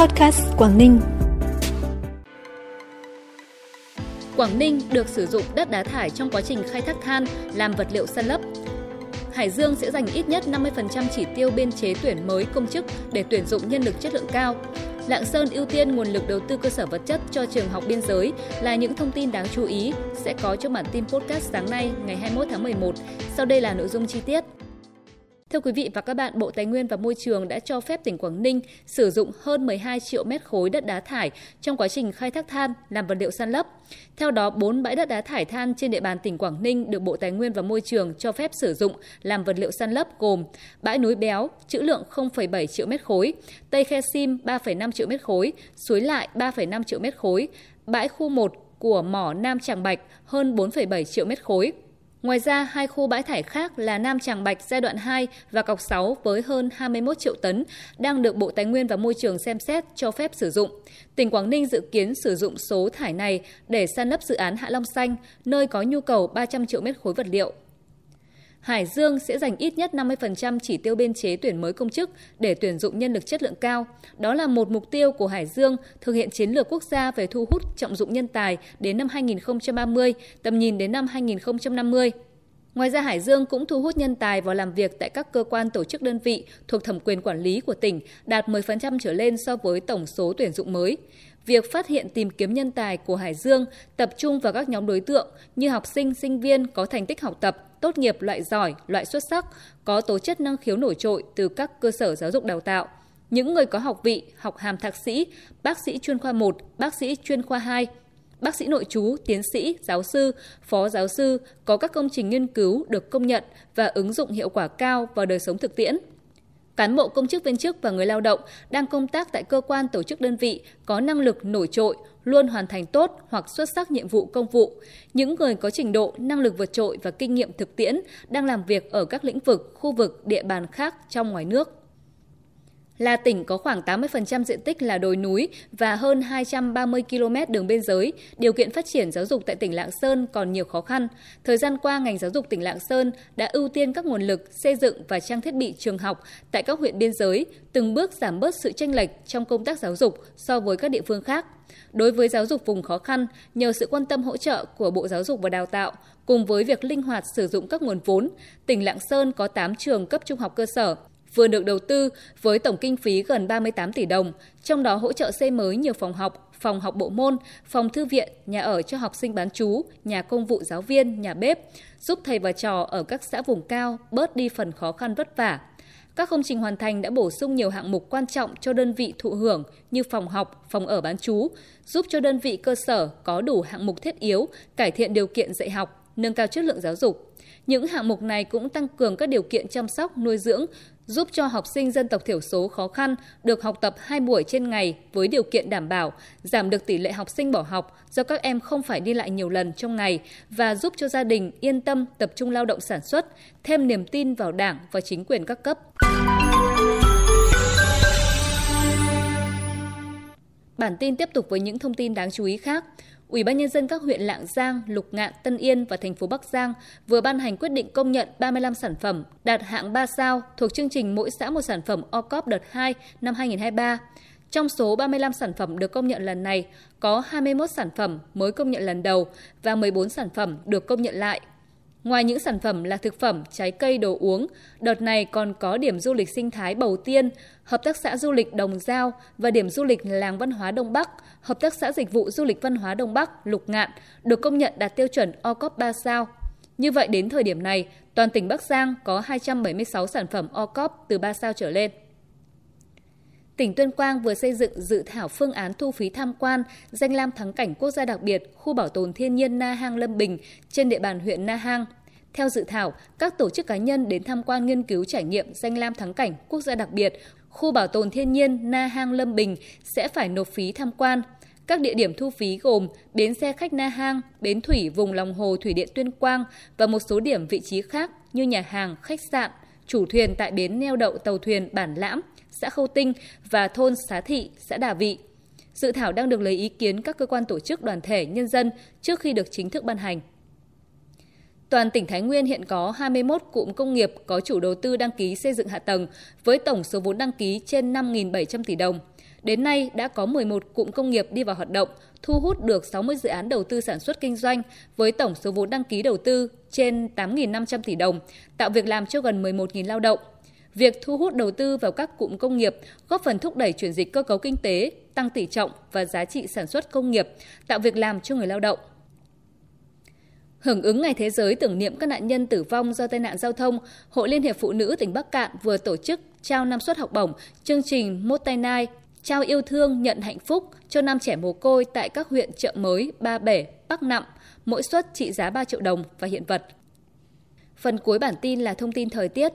Podcast Quảng Ninh. Quảng Ninh được sử dụng đất đá thải trong quá trình khai thác than, làm vật liệu san lấp. Hải Dương sẽ dành ít nhất 50% chỉ tiêu biên chế tuyển mới công chức để tuyển dụng nhân lực chất lượng cao. Lạng Sơn ưu tiên nguồn lực đầu tư cơ sở vật chất cho trường học biên giới là những thông tin đáng chú ý, sẽ có trong bản tin podcast sáng nay, ngày 21 tháng 11. Sau đây là nội dung chi tiết. Thưa quý vị và các bạn, Bộ Tài nguyên và Môi trường đã cho phép tỉnh Quảng Ninh sử dụng hơn 12 triệu mét khối đất đá thải trong quá trình khai thác than làm vật liệu san lấp. Theo đó, 4 bãi đất đá thải than trên địa bàn tỉnh Quảng Ninh được Bộ Tài nguyên và Môi trường cho phép sử dụng làm vật liệu san lấp gồm bãi núi Béo, trữ lượng 0,7 triệu mét khối, Tây Khe Sim 3,5 triệu mét khối, Suối Lại 3,5 triệu mét khối, bãi khu 1 của mỏ Nam Tràng Bạch hơn 4,7 triệu mét khối. Ngoài ra, hai khu bãi thải khác là Nam Tràng Bạch giai đoạn 2 và Cọc 6 với hơn 21 triệu tấn đang được Bộ Tài nguyên và Môi trường xem xét cho phép sử dụng. Tỉnh Quảng Ninh dự kiến sử dụng số thải này để san lấp dự án Hạ Long Xanh, nơi có nhu cầu 300 triệu mét khối vật liệu. Hải Dương sẽ dành ít nhất 50% chỉ tiêu biên chế tuyển mới công chức để tuyển dụng nhân lực chất lượng cao. Đó là một mục tiêu của Hải Dương thực hiện chiến lược quốc gia về thu hút trọng dụng nhân tài đến năm 2030, tầm nhìn đến năm 2050. Ngoài ra, Hải Dương cũng thu hút nhân tài vào làm việc tại các cơ quan tổ chức đơn vị thuộc thẩm quyền quản lý của tỉnh đạt 10% trở lên so với tổng số tuyển dụng mới. Việc phát hiện tìm kiếm nhân tài của Hải Dương tập trung vào các nhóm đối tượng như học sinh, sinh viên có thành tích học tập, tốt nghiệp loại giỏi, loại xuất sắc, có tố chất năng khiếu nổi trội từ các cơ sở giáo dục đào tạo. Những người có học vị, học hàm thạc sĩ, bác sĩ chuyên khoa 1, bác sĩ chuyên khoa 2, bác sĩ nội trú, tiến sĩ, giáo sư, phó giáo sư có các công trình nghiên cứu được công nhận và ứng dụng hiệu quả cao vào đời sống thực tiễn. Cán bộ công chức viên chức và người lao động đang công tác tại cơ quan tổ chức đơn vị có năng lực nổi trội, luôn hoàn thành tốt hoặc xuất sắc nhiệm vụ công vụ. Những người có trình độ, năng lực vượt trội và kinh nghiệm thực tiễn đang làm việc ở các lĩnh vực, khu vực, địa bàn khác trong ngoài nước là tỉnh có khoảng 80% diện tích là đồi núi và hơn 230 km đường biên giới, điều kiện phát triển giáo dục tại tỉnh Lạng Sơn còn nhiều khó khăn. Thời gian qua, ngành giáo dục tỉnh Lạng Sơn đã ưu tiên các nguồn lực xây dựng và trang thiết bị trường học tại các huyện biên giới, từng bước giảm bớt sự chênh lệch trong công tác giáo dục so với các địa phương khác. Đối với giáo dục vùng khó khăn, nhờ sự quan tâm hỗ trợ của Bộ Giáo dục và Đào tạo, cùng với việc linh hoạt sử dụng các nguồn vốn, tỉnh Lạng Sơn có 8 trường cấp trung học cơ sở, vừa được đầu tư với tổng kinh phí gần 38 tỷ đồng, trong đó hỗ trợ xây mới nhiều phòng học, phòng học bộ môn, phòng thư viện, nhà ở cho học sinh bán trú, nhà công vụ giáo viên, nhà bếp, giúp thầy và trò ở các xã vùng cao bớt đi phần khó khăn vất vả. Các công trình hoàn thành đã bổ sung nhiều hạng mục quan trọng cho đơn vị thụ hưởng như phòng học, phòng ở bán trú, giúp cho đơn vị cơ sở có đủ hạng mục thiết yếu, cải thiện điều kiện dạy học, nâng cao chất lượng giáo dục. Những hạng mục này cũng tăng cường các điều kiện chăm sóc, nuôi dưỡng, giúp cho học sinh dân tộc thiểu số khó khăn được học tập hai buổi trên ngày với điều kiện đảm bảo, giảm được tỷ lệ học sinh bỏ học do các em không phải đi lại nhiều lần trong ngày và giúp cho gia đình yên tâm tập trung lao động sản xuất, thêm niềm tin vào Đảng và chính quyền các cấp. Bản tin tiếp tục với những thông tin đáng chú ý khác. Ủy ban nhân dân các huyện Lạng Giang, Lục Ngạn, Tân Yên và thành phố Bắc Giang vừa ban hành quyết định công nhận 35 sản phẩm đạt hạng 3 sao thuộc chương trình mỗi xã một sản phẩm OCOP đợt 2 năm 2023. Trong số 35 sản phẩm được công nhận lần này, có 21 sản phẩm mới công nhận lần đầu và 14 sản phẩm được công nhận lại Ngoài những sản phẩm là thực phẩm, trái cây, đồ uống, đợt này còn có điểm du lịch sinh thái Bầu Tiên, Hợp tác xã du lịch Đồng Giao và điểm du lịch Làng Văn hóa Đông Bắc, Hợp tác xã dịch vụ du lịch văn hóa Đông Bắc Lục Ngạn được công nhận đạt tiêu chuẩn OCOP 3 sao. Như vậy đến thời điểm này, toàn tỉnh Bắc Giang có 276 sản phẩm OCOP từ 3 sao trở lên. Tỉnh Tuyên Quang vừa xây dựng dự thảo phương án thu phí tham quan danh lam thắng cảnh quốc gia đặc biệt khu bảo tồn thiên nhiên Na Hang Lâm Bình trên địa bàn huyện Na Hang. Theo dự thảo, các tổ chức cá nhân đến tham quan nghiên cứu trải nghiệm danh lam thắng cảnh quốc gia đặc biệt khu bảo tồn thiên nhiên Na Hang Lâm Bình sẽ phải nộp phí tham quan. Các địa điểm thu phí gồm bến xe khách Na Hang, bến thủy vùng lòng hồ thủy điện Tuyên Quang và một số điểm vị trí khác như nhà hàng, khách sạn, chủ thuyền tại bến neo đậu tàu thuyền Bản Lãm, xã Khâu Tinh và thôn Xá Thị, xã Đà Vị. Dự thảo đang được lấy ý kiến các cơ quan tổ chức đoàn thể nhân dân trước khi được chính thức ban hành. Toàn tỉnh Thái Nguyên hiện có 21 cụm công nghiệp có chủ đầu tư đăng ký xây dựng hạ tầng với tổng số vốn đăng ký trên 5.700 tỷ đồng. Đến nay đã có 11 cụm công nghiệp đi vào hoạt động, thu hút được 60 dự án đầu tư sản xuất kinh doanh với tổng số vốn đăng ký đầu tư trên 8.500 tỷ đồng, tạo việc làm cho gần 11.000 lao động. Việc thu hút đầu tư vào các cụm công nghiệp góp phần thúc đẩy chuyển dịch cơ cấu kinh tế, tăng tỷ trọng và giá trị sản xuất công nghiệp, tạo việc làm cho người lao động. Hưởng ứng Ngày Thế giới tưởng niệm các nạn nhân tử vong do tai nạn giao thông, Hội Liên hiệp Phụ nữ tỉnh Bắc Cạn vừa tổ chức trao năm suất học bổng chương trình Một tay nai trao yêu thương nhận hạnh phúc cho năm trẻ mồ côi tại các huyện chợ mới, Ba Bể, Bắc Nậm, mỗi suất trị giá 3 triệu đồng và hiện vật. Phần cuối bản tin là thông tin thời tiết.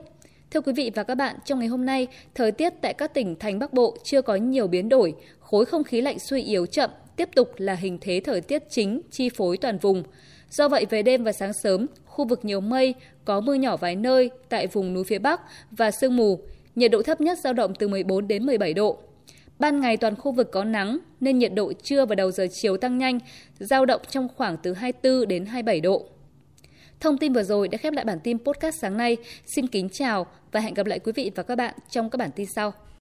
Thưa quý vị và các bạn, trong ngày hôm nay, thời tiết tại các tỉnh thành Bắc Bộ chưa có nhiều biến đổi, khối không khí lạnh suy yếu chậm, tiếp tục là hình thế thời tiết chính chi phối toàn vùng. Do vậy về đêm và sáng sớm, khu vực nhiều mây, có mưa nhỏ vài nơi tại vùng núi phía Bắc và sương mù, nhiệt độ thấp nhất dao động từ 14 đến 17 độ. Ban ngày toàn khu vực có nắng nên nhiệt độ trưa và đầu giờ chiều tăng nhanh, dao động trong khoảng từ 24 đến 27 độ. Thông tin vừa rồi đã khép lại bản tin podcast sáng nay. Xin kính chào và hẹn gặp lại quý vị và các bạn trong các bản tin sau.